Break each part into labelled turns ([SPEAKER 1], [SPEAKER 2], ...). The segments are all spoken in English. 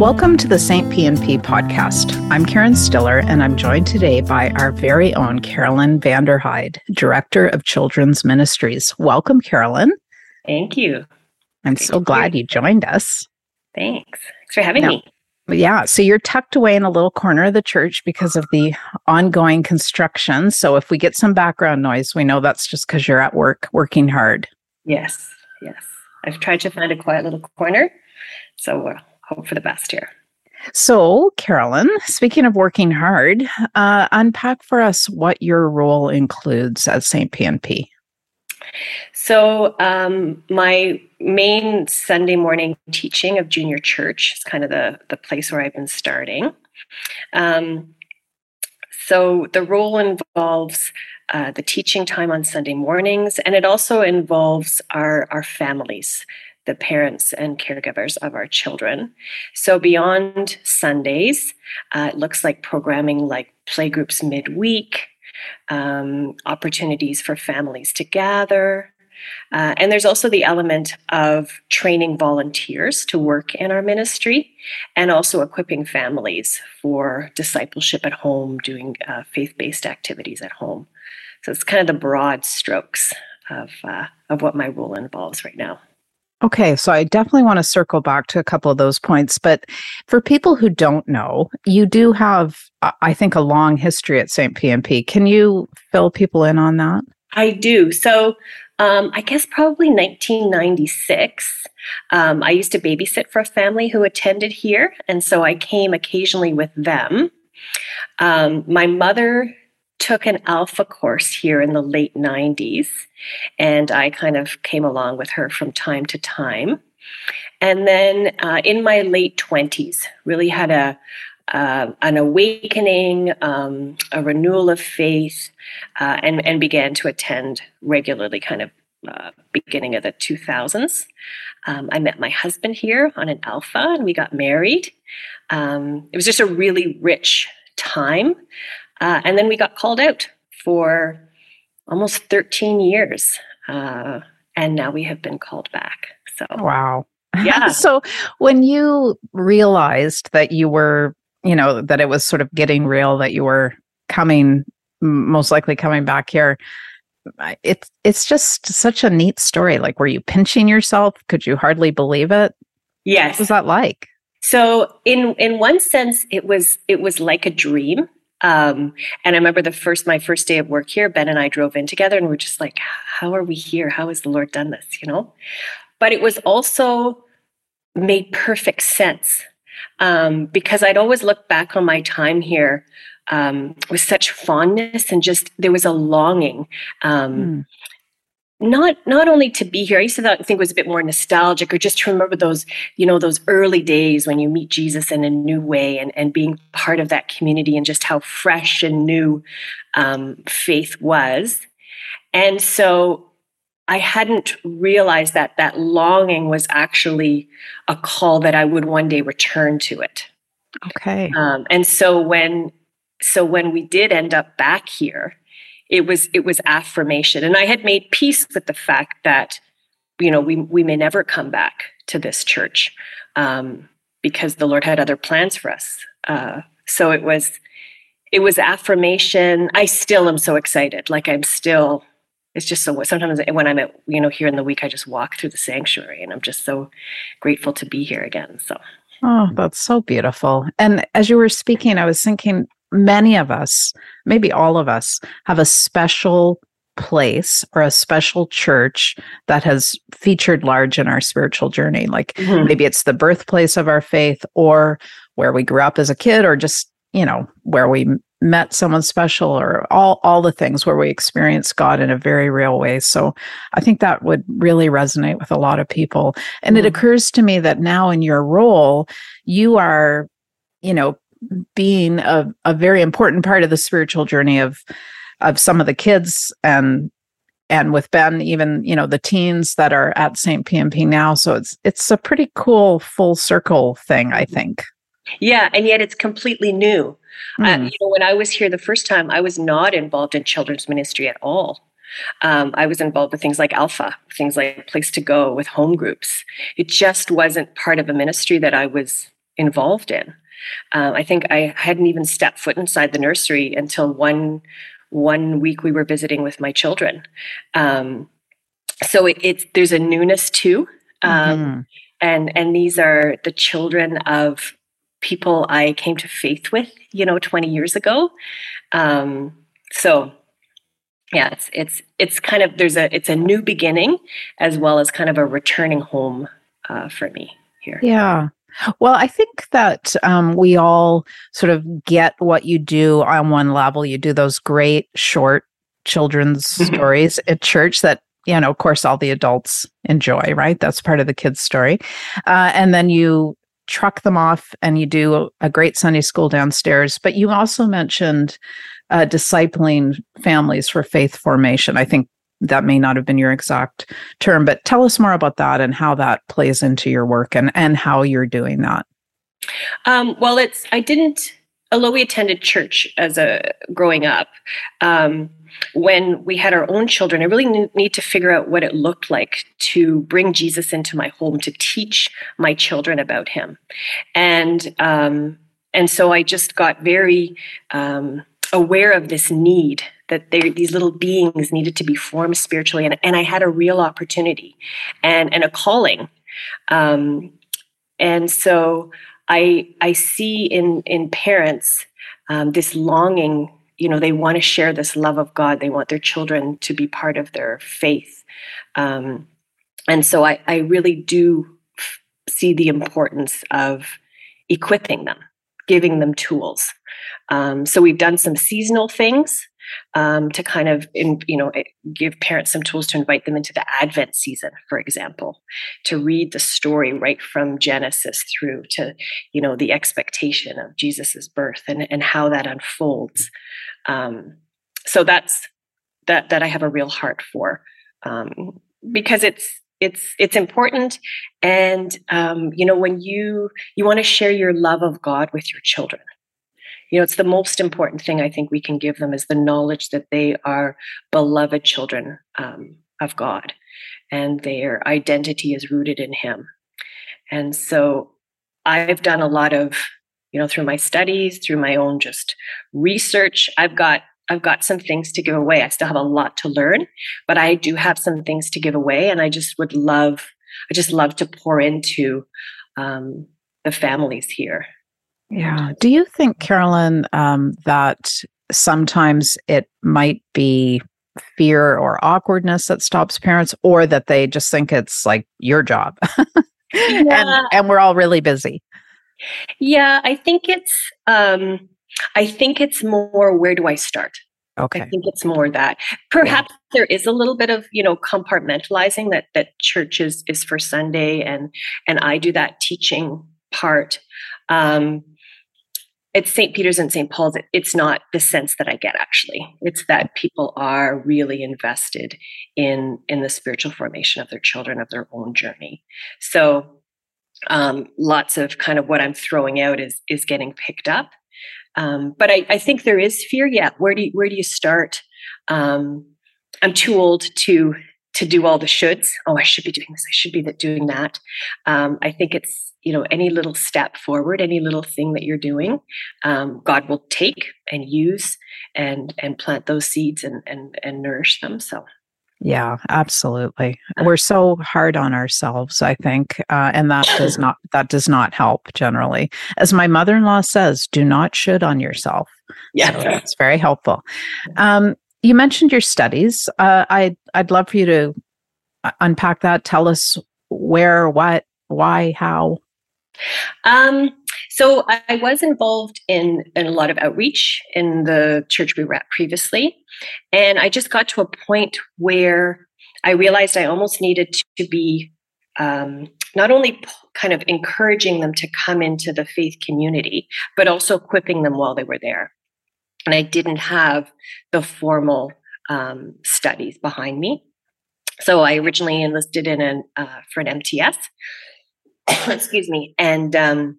[SPEAKER 1] Welcome to the St. P&P podcast. I'm Karen Stiller, and I'm joined today by our very own Carolyn Vanderheide, Director of Children's Ministries. Welcome, Carolyn.
[SPEAKER 2] Thank you.
[SPEAKER 1] I'm Thank so glad you. you joined us.
[SPEAKER 2] Thanks. Thanks for having now, me.
[SPEAKER 1] Yeah. So you're tucked away in a little corner of the church because of the ongoing construction. So if we get some background noise, we know that's just because you're at work working hard.
[SPEAKER 2] Yes. Yes. I've tried to find a quiet little corner. So we'll hope for the best here.
[SPEAKER 1] So, Carolyn, speaking of working hard, uh, unpack for us what your role includes at St. P&P.
[SPEAKER 2] So, um, my main Sunday morning teaching of junior church is kind of the, the place where I've been starting. Um, so, the role involves uh, the teaching time on Sunday mornings, and it also involves our, our families, the parents and caregivers of our children. So, beyond Sundays, uh, it looks like programming like playgroups midweek, um, opportunities for families to gather. Uh, and there's also the element of training volunteers to work in our ministry and also equipping families for discipleship at home, doing uh, faith based activities at home. So it's kind of the broad strokes of, uh, of what my role involves right now.
[SPEAKER 1] Okay, so I definitely want to circle back to a couple of those points. But for people who don't know, you do have, I think, a long history at St. P&P. Can you fill people in on that?
[SPEAKER 2] I do. So um, I guess probably 1996. Um, I used to babysit for a family who attended here. And so I came occasionally with them. Um, my mother took an alpha course here in the late 90s, and I kind of came along with her from time to time. And then uh, in my late 20s, really had a uh, an awakening, um, a renewal of faith, uh, and, and began to attend regularly, kind of uh, beginning of the 2000s. Um, I met my husband here on an alpha, and we got married. Um, it was just a really rich time. Uh, and then we got called out for almost 13 years. Uh, and now we have been called back. So,
[SPEAKER 1] wow.
[SPEAKER 2] Yeah.
[SPEAKER 1] so, when you realized that you were, you know, that it was sort of getting real, that you were coming, most likely coming back here, it's it's just such a neat story. Like, were you pinching yourself? Could you hardly believe it?
[SPEAKER 2] Yes.
[SPEAKER 1] What was that like?
[SPEAKER 2] So, in in one sense, it was it was like a dream um, and I remember the first, my first day of work here, Ben and I drove in together and we're just like, how are we here? How has the Lord done this? You know? But it was also made perfect sense um, because I'd always look back on my time here um, with such fondness and just there was a longing. Um, mm not not only to be here i used to think it was a bit more nostalgic or just to remember those you know those early days when you meet jesus in a new way and, and being part of that community and just how fresh and new um, faith was. And so i hadn't realized that that longing was actually a call that i would one day return to it.
[SPEAKER 1] Okay.
[SPEAKER 2] Um, and so when so when we did end up back here it was it was affirmation. And i had made peace with the fact that you know we we may never come back to this church um, because the lord had other plans for us. Uh, so it was it was affirmation. I still am so excited. Like i'm still it's just so sometimes when i'm at you know here in the week i just walk through the sanctuary and i'm just so grateful to be here again so.
[SPEAKER 1] Oh, that's so beautiful. And as you were speaking, I was thinking many of us, maybe all of us, have a special place or a special church that has featured large in our spiritual journey. Like mm-hmm. maybe it's the birthplace of our faith or where we grew up as a kid or just, you know, where we met someone special or all all the things where we experience God in a very real way. So I think that would really resonate with a lot of people. And mm-hmm. it occurs to me that now in your role, you are, you know, being a, a very important part of the spiritual journey of of some of the kids and and with Ben, even you know the teens that are at St. P&P now. So it's it's a pretty cool full circle thing, I think.
[SPEAKER 2] Yeah, and yet it's completely new. Mm. Uh, hmm. you know, when I was here the first time, I was not involved in children's ministry at all. Um, I was involved with things like Alpha, things like Place to Go, with home groups. It just wasn't part of a ministry that I was involved in. Uh, I think I hadn't even stepped foot inside the nursery until one one week we were visiting with my children. Um, so it, it's there's a newness too, um, mm-hmm. and and these are the children of people I came to faith with, you know, 20 years ago. Um, so yeah, it's it's it's kind of there's a it's a new beginning as well as kind of a returning home uh, for me here.
[SPEAKER 1] Yeah. Well, I think that um, we all sort of get what you do on one level. You do those great short children's mm-hmm. stories at church that you know, of course, all the adults enjoy, right? That's part of the kids' story. Uh, and then you truck them off and you do a great Sunday school downstairs. But you also mentioned uh, discipling families for faith formation. I think that may not have been your exact term, but tell us more about that and how that plays into your work and, and how you're doing that.
[SPEAKER 2] Um, well, it's, I didn't, although we attended church as a growing up, um, when we had our own children, I really need to figure out what it looked like to bring Jesus into my home, to teach my children about him. And, um, and so I just got very um, aware of this need that these little beings needed to be formed spiritually. And, and I had a real opportunity and, and a calling. Um, and so I, I see in, in parents um, this longing you know they want to share this love of god they want their children to be part of their faith um, and so I, I really do see the importance of equipping them giving them tools um, so we've done some seasonal things um, to kind of in, you know give parents some tools to invite them into the advent season for example to read the story right from genesis through to you know the expectation of jesus's birth and, and how that unfolds. Um, so that's that that i have a real heart for um, because it's it's it's important. And um, you know when you you want to share your love of god with your children you know it's the most important thing i think we can give them is the knowledge that they are beloved children um, of god and their identity is rooted in him. And so i've done a lot of you know through my studies through my own just research i've got i've got some things to give away. I still have a lot to learn but i do have some things to give away and i just would love i just love to pour into um, the families here
[SPEAKER 1] yeah do you think carolyn um, that sometimes it might be fear or awkwardness that stops parents or that they just think it's like your job yeah. and and we're all really busy
[SPEAKER 2] yeah, I think it's um I think it's more where do I start?
[SPEAKER 1] Okay.
[SPEAKER 2] I think it's more that. Perhaps yeah. there is a little bit of, you know, compartmentalizing that that church is is for Sunday and and I do that teaching part. Um it's St. Peter's and St. Paul's. it's not the sense that I get actually. It's that people are really invested in in the spiritual formation of their children, of their own journey. So um, lots of kind of what I'm throwing out is is getting picked up. Um, but I, I, think there is fear. Yeah, where do you, where do you start? Um, I'm too old to to do all the shoulds. Oh, I should be doing this. I should be doing that. Um, I think it's you know any little step forward, any little thing that you're doing, um, God will take and use and and plant those seeds and and and nourish them. So
[SPEAKER 1] yeah, absolutely. We're so hard on ourselves, I think, uh, and that does not that does not help generally. As my mother-in-law says, do not should on yourself.
[SPEAKER 2] Yeah,
[SPEAKER 1] so it's very helpful. Um, you mentioned your studies. Uh, I I'd love for you to uh, unpack that. Tell us where, what, why, how.
[SPEAKER 2] Um, so I was involved in, in a lot of outreach in the church we were at previously. And I just got to a point where I realized I almost needed to be um, not only kind of encouraging them to come into the faith community, but also equipping them while they were there. And I didn't have the formal um, studies behind me. So I originally enlisted in an, uh, for an MTS, excuse me, and um,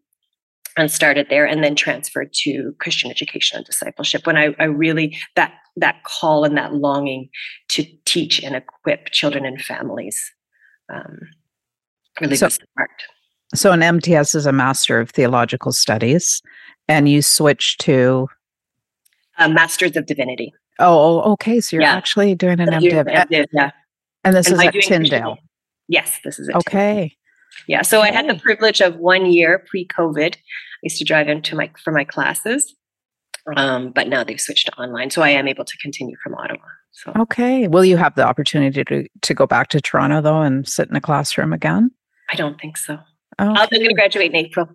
[SPEAKER 2] and started there and then transferred to Christian education and discipleship when I, I really that that call and that longing to teach and equip children and families um, really so, was sparked.
[SPEAKER 1] So an MTS is a Master of Theological Studies, and you switched to
[SPEAKER 2] uh, Masters of Divinity.
[SPEAKER 1] Oh, okay. So you're yeah. actually doing an MDiv.
[SPEAKER 2] MDiv yeah.
[SPEAKER 1] And this and is at Tyndale.
[SPEAKER 2] Yes, this is.
[SPEAKER 1] Okay.
[SPEAKER 2] Yeah. So okay. I had the privilege of one year pre-COVID. I used to drive into my for my classes. Um, but now they've switched to online. So I am able to continue from Ottawa. So
[SPEAKER 1] Okay. Will you have the opportunity to to go back to Toronto though and sit in a classroom again?
[SPEAKER 2] I don't think so. Okay. I'm going to graduate in April.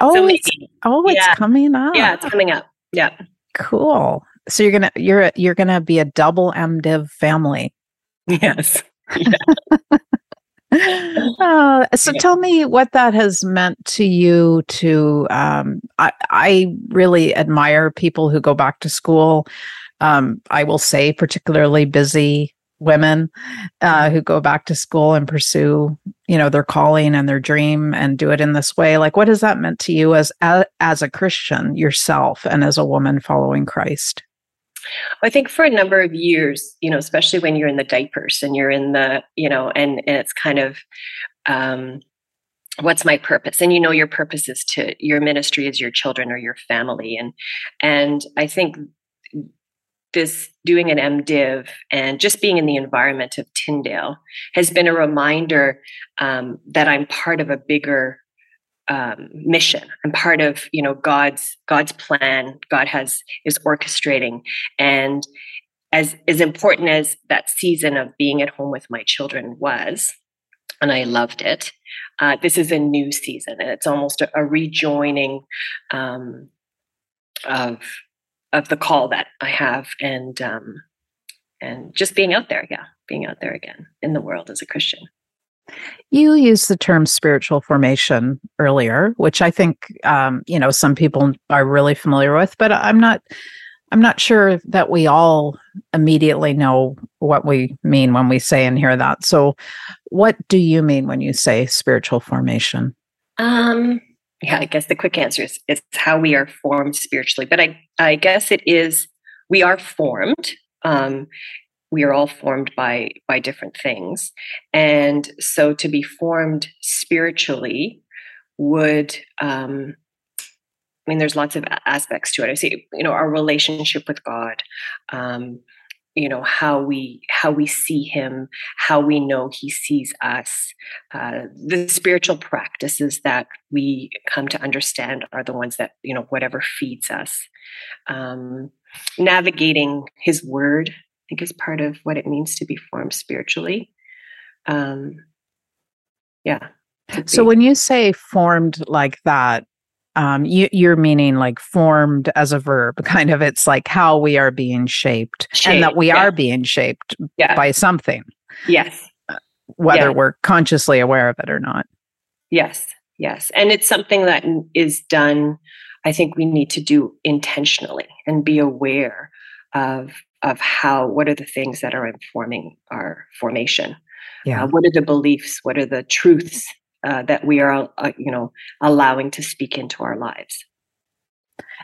[SPEAKER 1] Oh, so it's, oh, it's yeah. coming up.
[SPEAKER 2] Yeah, it's coming up. Yeah.
[SPEAKER 1] Cool. So you're gonna you're you're gonna be a double MDiv family.
[SPEAKER 2] Yes.
[SPEAKER 1] uh, so yeah. tell me what that has meant to you to um, I, I really admire people who go back to school. Um, i will say particularly busy women uh, who go back to school and pursue you know their calling and their dream and do it in this way. Like what has that meant to you as as, as a christian yourself and as a woman following christ
[SPEAKER 2] I think for a number of years, you know, especially when you're in the diapers and you're in the, you know, and, and it's kind of, um, what's my purpose? And you know, your purpose is to your ministry is your children or your family. And, and I think this doing an MDiv and just being in the environment of Tyndale has been a reminder um, that I'm part of a bigger um, mission i'm part of you know god's god's plan god has is orchestrating. And as as important as that season of being at home with my children was and i loved it uh, this is a new season and it's almost a, a rejoining um, of of the call that i have and um, and just being out there yeah being out there again in the world as a christian
[SPEAKER 1] you used the term spiritual formation earlier, which I think um, you know some people are really familiar with, but I'm not. I'm not sure that we all immediately know what we mean when we say and hear that. So, what do you mean when you say spiritual formation?
[SPEAKER 2] Um, yeah, I guess the quick answer is it's how we are formed spiritually. But I, I guess it is we are formed. Um, we are all formed by by different things. And so to be formed spiritually would um i mean there's lots of aspects to it. I see you know our relationship with god um you know how we how we see him how we know he sees us uh, the spiritual practices that we come to understand are the ones that you know whatever feeds us. Um, navigating his word think is part of what it means to be formed spiritually. Um, yeah.
[SPEAKER 1] So when you say formed like that, um, you, you're meaning like formed as a verb, kind of. It's like how we are being shaped, shaped and that we yeah. are being shaped yeah. by something.
[SPEAKER 2] Yes.
[SPEAKER 1] Uh, whether yeah. we're consciously aware of it or not.
[SPEAKER 2] Yes. Yes. And it's something that is done, I think we need to do intentionally and be aware of of how what are the things that are informing our formation? Yeah. uh, what are the beliefs? What are the truths uh, that we are uh, you know allowing to speak into our lives?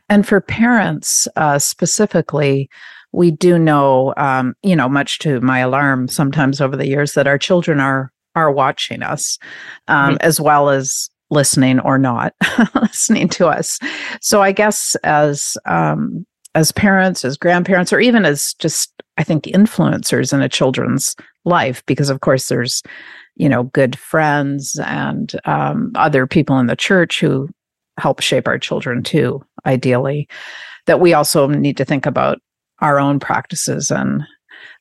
[SPEAKER 1] And for parents uh, specifically we do know um, you know much to my alarm sometimes over the years that our children are are watching us um, mm-hmm. as well as listening or not listening to us. So i guess as um, as parents, as grandparents, or even as just, I think, influencers in a children's life, because of course there's, you know, good friends and um, other people in the church who help shape our children too, ideally, that we also need to think about our own practices and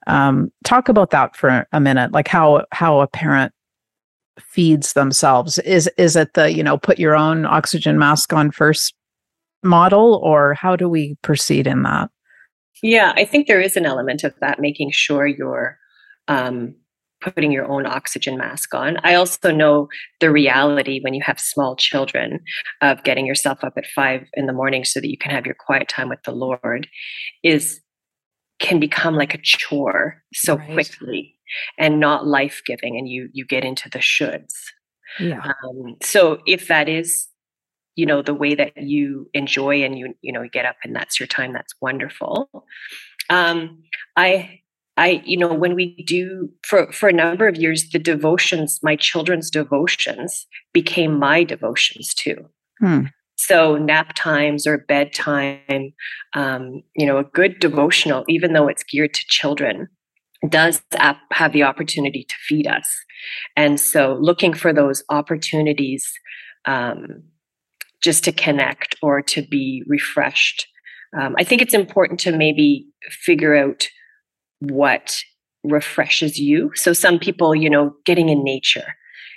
[SPEAKER 1] um, talk about that for a minute, like how how a parent feeds themselves. Is is it the you know put your own oxygen mask on first model, or how do we proceed in that?
[SPEAKER 2] Yeah, I think there is an element of that, making sure you're um, putting your own oxygen mask on. I also know the reality when you have small children of getting yourself up at five in the morning so that you can have your quiet time with the Lord is can become like a chore so right. quickly and not life giving, and you you get into the shoulds. Yeah. Um, so if that is you know the way that you enjoy and you you know get up and that's your time that's wonderful um i I, you know, when we do for for a number of years, the devotions, my children's devotions, became my devotions too. Hmm. So nap times or bedtime, um, you know, a good devotional, even though it's geared to children, does have the opportunity to feed us. And so looking for those opportunities um, just to connect or to be refreshed. Um, I think it's important to maybe figure out what refreshes you. So some people, you know, getting in nature,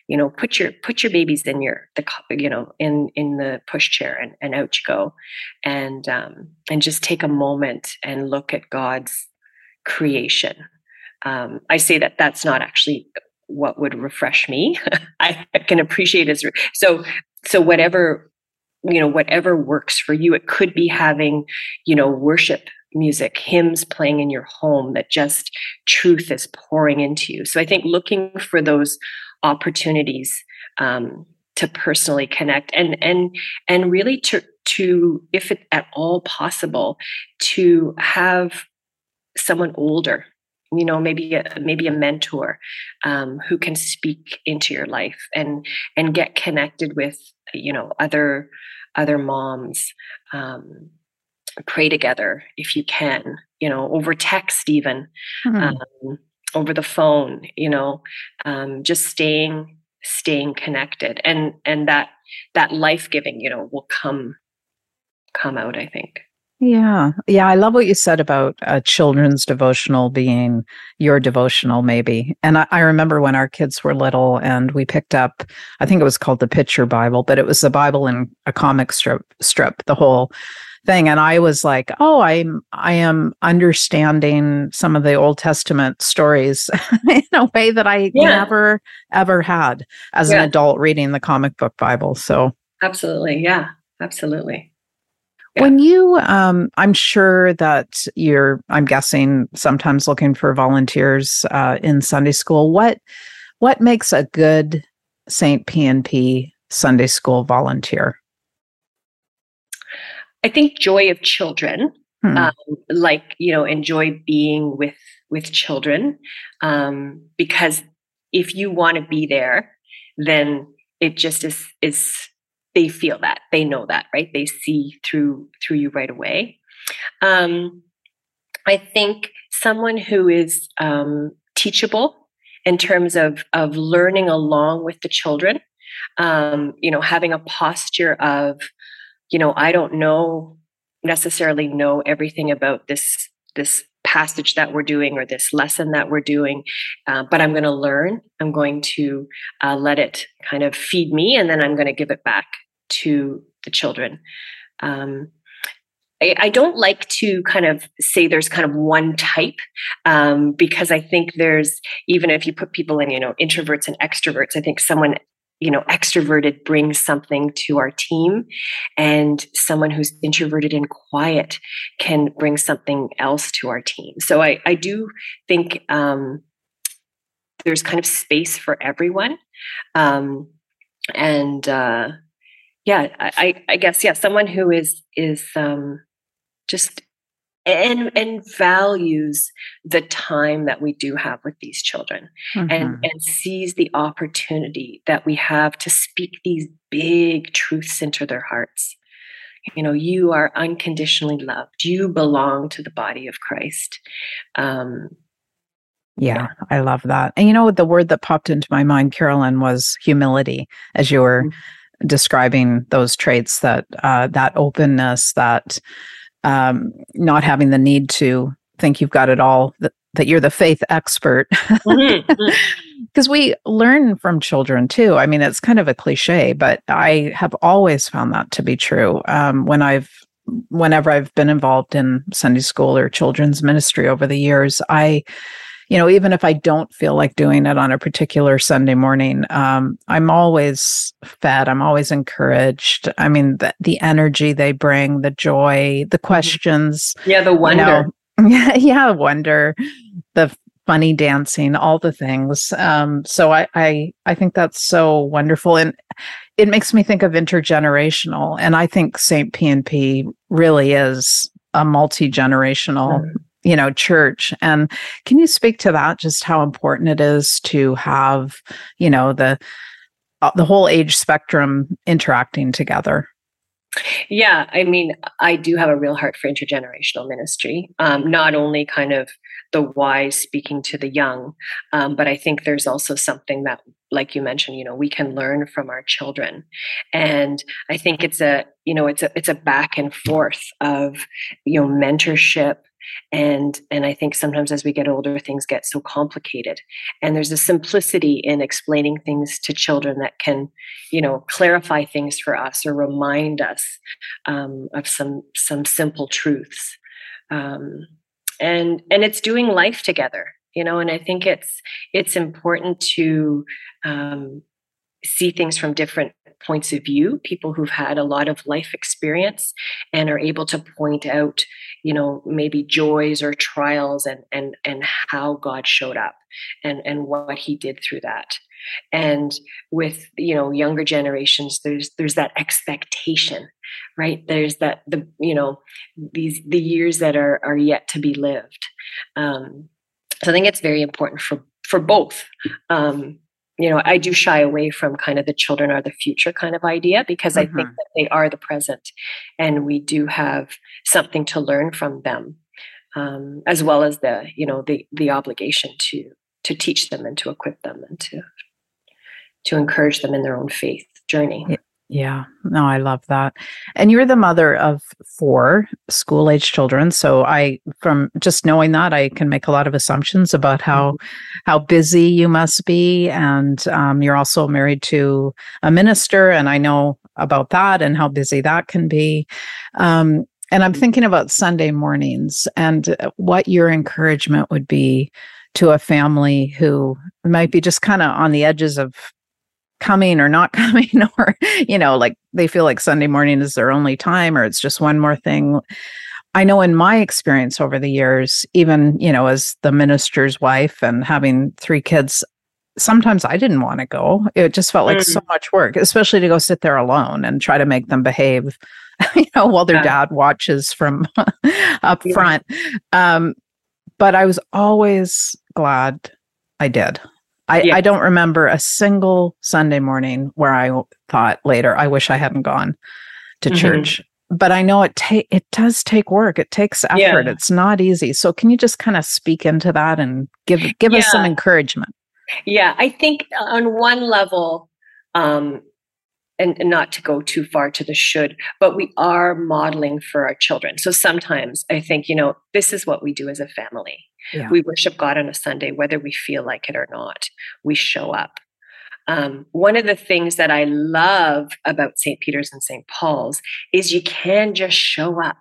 [SPEAKER 2] you know, put your put your babies in your the you know in in the pushchair and, and out you go, and um, and just take a moment and look at God's creation. Um, I say that that's not actually what would refresh me. I can appreciate as so so whatever you know whatever works for you. It could be having you know worship music, hymns playing in your home that just truth is pouring into you. So I think looking for those opportunities um, to personally connect and and and really to to if it at all possible to have someone older you know maybe a, maybe a mentor um, who can speak into your life and and get connected with you know other other moms. Um, pray together if you can you know over text even mm-hmm. um, over the phone you know um, just staying staying connected. And and that that life giving you know will come come out i think
[SPEAKER 1] yeah. Yeah. I love what you said about a children's devotional being your devotional, maybe. And I, I, remember when our kids were little and we picked up, I think it was called the Picture Bible, but it was the Bible in a comic strip, strip, the whole thing. And I was like, oh, I'm, I am understanding some of the Old Testament stories in a way that I yeah. never, ever had as yeah. an adult reading the comic book Bible. So,
[SPEAKER 2] absolutely. Yeah. Absolutely.
[SPEAKER 1] When you, um, I'm sure that you're, I'm guessing, sometimes looking for volunteers uh, in Sunday school. What what makes a good St. P&P Sunday school volunteer?
[SPEAKER 2] I think joy of children, hmm. um, like you know, enjoy being with with children, um, because if you want to be there, then it just is is they feel that they know that right? They see through through you right away. Um, i think someone who is um, teachable in terms of of learning along with the children um, you know having a posture of you know i don't know necessarily know everything about this this passage that we're doing or this lesson that we're doing, uh, but I'm going to learn. I'm going to uh, let it kind of feed me, and then I'm going to give it back to the children. Um, I, I, don't like to kind of say there's kind of one type um, because I think there's even if you put people in, you know, introverts and extroverts, I think someone you know extroverted brings something to our team. And someone who's introverted and quiet can bring something else to our team. So i, I do think um, there's kind of space for everyone. Um, and uh, yeah, I, I guess yeah, someone who is is um, just and and values the time that we do have with these children mm-hmm. and and sees the opportunity that we have to speak these big truths into their hearts. You know you are unconditionally loved. You belong to the body of christ. Um
[SPEAKER 1] yeah, I love that. And you know, the word that popped into my mind, Carolyn, was humility as you were mm-hmm. describing those traits that uh, that openness that um, not having the need to think you've got it all that, that you're the faith expert because mm-hmm. mm-hmm. we learn from children too i mean it's kind of a cliche but i have always found that to be true um, when i've whenever i've been involved in sunday school or children's ministry over the years i you know, even if I don't feel like doing it on a particular Sunday morning, um, I'm always fed. I'm always encouraged. I mean, the, the energy they bring, the joy, the mm-hmm. questions.
[SPEAKER 2] Yeah, the wonder.
[SPEAKER 1] You know, yeah, yeah, wonder, the funny dancing, all the things. Um, so I, I, I think that's so wonderful, and it makes me think of intergenerational. And I think Saint P&P really is a multi generational. You know church. And can you speak to that just how important it is to have you know the uh, the whole age spectrum interacting together?
[SPEAKER 2] Yeah, I mean, I do have a real heart for intergenerational ministry. Um, not only kind of the wise speaking to the young, um, but I think there's also something that, like you mentioned, you know, we can learn from our children, and I think it's a, you know, it's a it's a back and forth of, you know, mentorship and and i think sometimes as we get older things get so complicated. And there's a simplicity in explaining things to children that can you know clarify things for us or remind us um, of some some simple truths. Um, and and it's doing life together you know and i think it's it's important to um, see things from different points of view, people who've had a lot of life experience and are able to point out, you know, maybe joys or trials and and and how God showed up and and what he did through that. And with you know younger generations, there's there's that expectation, right? There's that the you know these the years that are are yet to be lived. Um, so I think it's very important for for both. Um, you know, I do shy away from kind of the children are the future kind of idea because mm-hmm. I think mm-hmm. that they are the present and we do have something to learn from them. Um, as well as the, you know, the the obligation to to teach them and to equip them and to to encourage them in their own faith journey.
[SPEAKER 1] Yeah, no, I love that. And you're the mother of four school age children. So I, from just knowing that, I can make a lot of assumptions about how mm-hmm. how busy you must be. And um, you're also married to a minister, and I know about that and how busy that can be. Um, and I'm thinking about Sunday mornings and what your encouragement would be to a family who might be just kind of on the edges of coming or not coming or you know like they feel like sunday morning is their only time or it's just one more thing. I know in my experience over the years even you know as the minister's wife and having three kids sometimes i didn't want to go. It just felt like mm. so much work especially to go sit there alone and try to make them behave you know while their dad watches from up yeah. front. Um but i was always glad i did I, yeah. I don't remember a single Sunday morning where I thought later, I wish I hadn't gone to mm-hmm. church. But I know it take it does take work. It takes effort. Yeah. It's not easy. So can you just kind of speak into that and give give yeah. us some encouragement?
[SPEAKER 2] Yeah, I think on one level, um, and, and, not to go too far to the should, but we are modeling for our children. So sometimes I think, you know, this is what we do as a family. Yeah. We worship God on a Sunday, whether we feel like it or not. We show up. Um, one of the things that I love about St. Peter's and St. Paul's is you can just show up.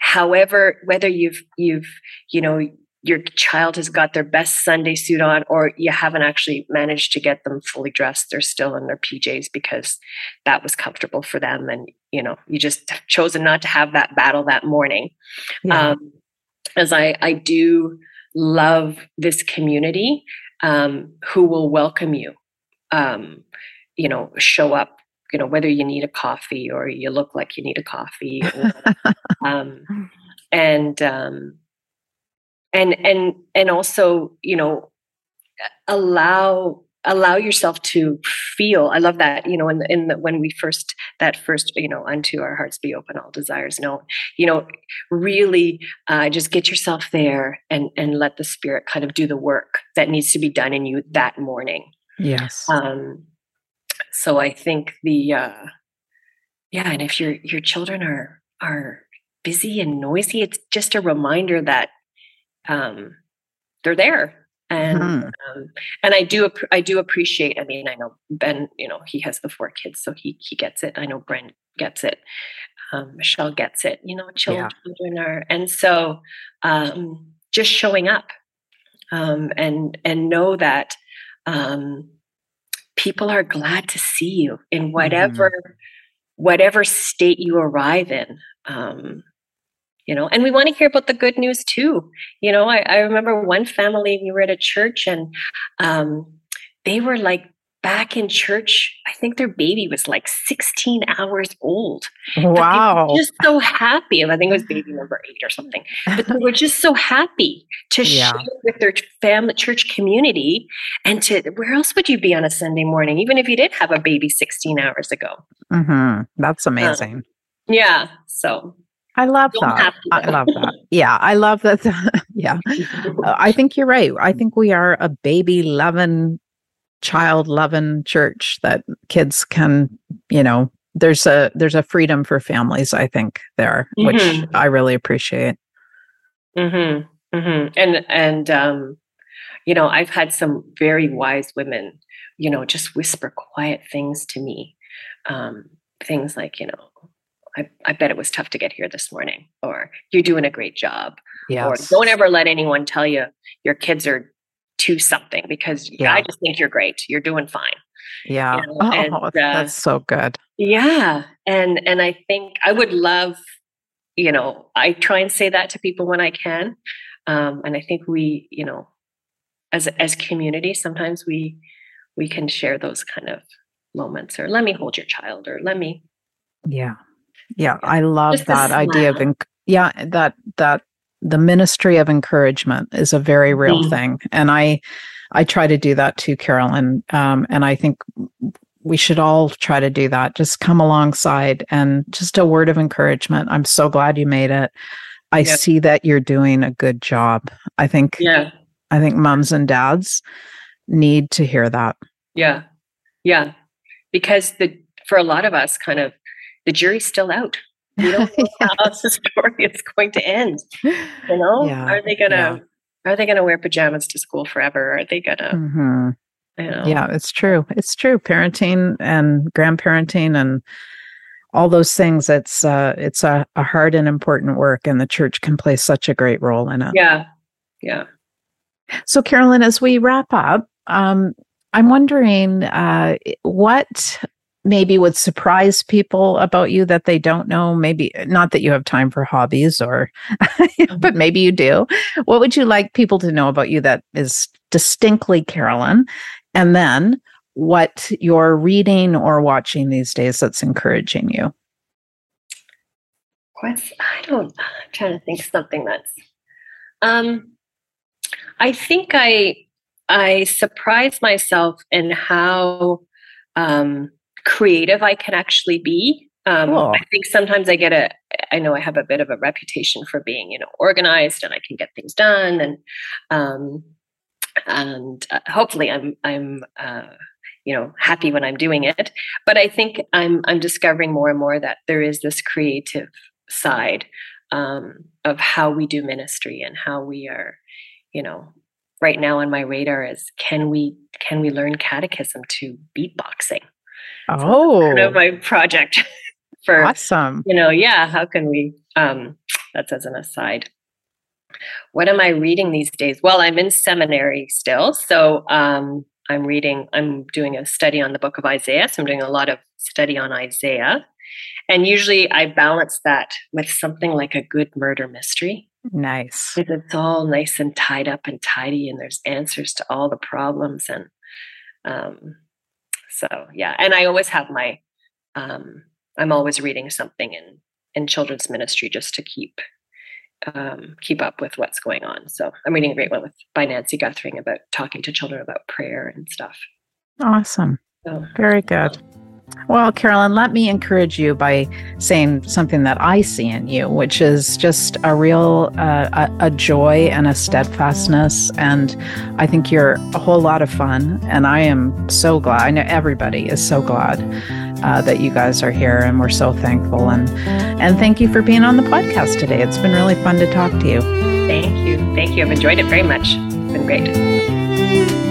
[SPEAKER 2] However, whether you've you've you know your child has got their best Sunday suit on, or you haven't actually managed to get them fully dressed. They're still in their PJs because that was comfortable for them. And, you know, you just chosen not to have that battle that morning. Yeah. Um, as I, I do love this community um, who will welcome you, um, you know, show up you know whether you need a coffee or you look like you need a coffee or, um, and um, and and and also you know allow allow yourself to feel i love that you know in the, in the, when we first that first you know unto our hearts be open all desires known you know really uh, just get yourself there and and let the spirit kind of do the work that needs to be done in you that morning.
[SPEAKER 1] Yes.
[SPEAKER 2] Um so i think the uh yeah and if your your children are are busy and noisy it's just a reminder that um, they're there and mm-hmm. um, and I do I do appreciate. I mean, I know Ben. You know, he has the four kids, so he he gets it. I know Brent gets it. Um, Michelle gets it. You know, children yeah. are, and so um, just showing up um, and and know that um, people are glad to see you in whatever mm-hmm. whatever state you arrive in. Um, you know and we want to hear about the good news too you know i, I remember one family we were at a church and um, they were like back in church, I think their baby was like 16 hours old.
[SPEAKER 1] Wow.
[SPEAKER 2] Just so happy. I think it was baby number eight or something. But they were just so happy to yeah. share with their family, church community. And to where else would you be on a Sunday morning, even if you did have a baby 16 hours ago?
[SPEAKER 1] Mm-hmm. That's amazing. Um,
[SPEAKER 2] yeah. So
[SPEAKER 1] I love that. I love that. Yeah, I love that. yeah, I think you're right. I think we are a baby loving child loving church that kids can, you know, there's a there's a freedom for families, I think, there, mm-hmm. which I really appreciate.
[SPEAKER 2] Mm-hmm. Mm-hmm. And and um, you know, I've had some very wise women, you know, just whisper quiet things to me. Um, things like, you know, I, I bet it was tough to get here this morning, or you're doing a great job. Yes. Or don't ever let anyone tell you your kids are to something because yeah. I just think you're great. You're doing fine.
[SPEAKER 1] Yeah. You know? oh, and, uh, that's so good.
[SPEAKER 2] Yeah. And and I think I would love, you know, I try and say that to people when I can. Um, and I think we, you know, as as community, sometimes we we can share those kind of moments or let me hold your child or let me
[SPEAKER 1] yeah yeah, I love that idea of inc- yeah that that the ministry of encouragement is a very real mm-hmm. thing and i i try to do that too carolyn um, and i think we should all try to do that. Just come alongside and just a word of encouragement. I'm so glad you made it. I yeah. see that you're doing a good job. I think yeah. I think moms and dads need to hear that.
[SPEAKER 2] Yeah. Yeah. Because the for a lot of us kind of the jury's still out we don't know how the story is going to end. You know, yeah. are they gonna yeah. are they gonna wear pajamas to school forever? Are they gonna? Mm-hmm.
[SPEAKER 1] You know? Yeah, it's true. It's true. Parenting and grandparenting and all those things. It's uh, it's a, a hard and important work, and the church can play such a great role in it.
[SPEAKER 2] Yeah, yeah.
[SPEAKER 1] So, Carolyn, as we wrap up, um, I'm wondering uh, what maybe would surprise people about you that they don't know maybe not that you have time for hobbies or mm-hmm. but maybe you do. What would you like people to know about you that is distinctly carolyn? And then what you're reading or watching these days that's encouraging you?
[SPEAKER 2] What's i don't i'm trying to think something that's um i think i i surprise myself in how um creative I can actually be. Um, cool. I think sometimes I get a, I know I have a bit of a reputation for being, you know, organized and I can get things done, and um, and uh, hopefully I'm I'm uh, you know happy when I'm doing it. But I think I'm I'm discovering more and more that there is this creative side um, of how we do ministry and how we are, you know, right now on my radar is can we can we learn catechism to beatboxing
[SPEAKER 1] Oh,
[SPEAKER 2] kind of my project for
[SPEAKER 1] awesome.
[SPEAKER 2] You know, yeah. How can we? Um, that's as an aside. What am I reading these days? Well, I'm in seminary still, so um, I'm reading. I'm doing a study on the Book of Isaiah. So I'm doing a lot of study on Isaiah, and usually I balance that with something like a good murder mystery.
[SPEAKER 1] Nice.
[SPEAKER 2] Because it's all nice and tied up and tidy, and there's answers to all the problems and um, so yeah, and I always have my, um, I'm always reading something in in children's ministry just to keep um, keep up with what's going on. So I'm reading a great one with by Nancy Guthrie about talking to children about prayer and stuff.
[SPEAKER 1] Awesome. So, Very good. Well, Carolyn, let me encourage you by saying something that I see in you, which is just a real uh, a, a, joy and a steadfastness. And I think you're a whole lot of fun. And I am so glad. I know everybody is so glad uh, that you guys are here, and we're so thankful. And and thank you for being on the podcast today. It's been really fun to talk to you.
[SPEAKER 2] Thank you. Thank you. I've enjoyed it very much. It's been great.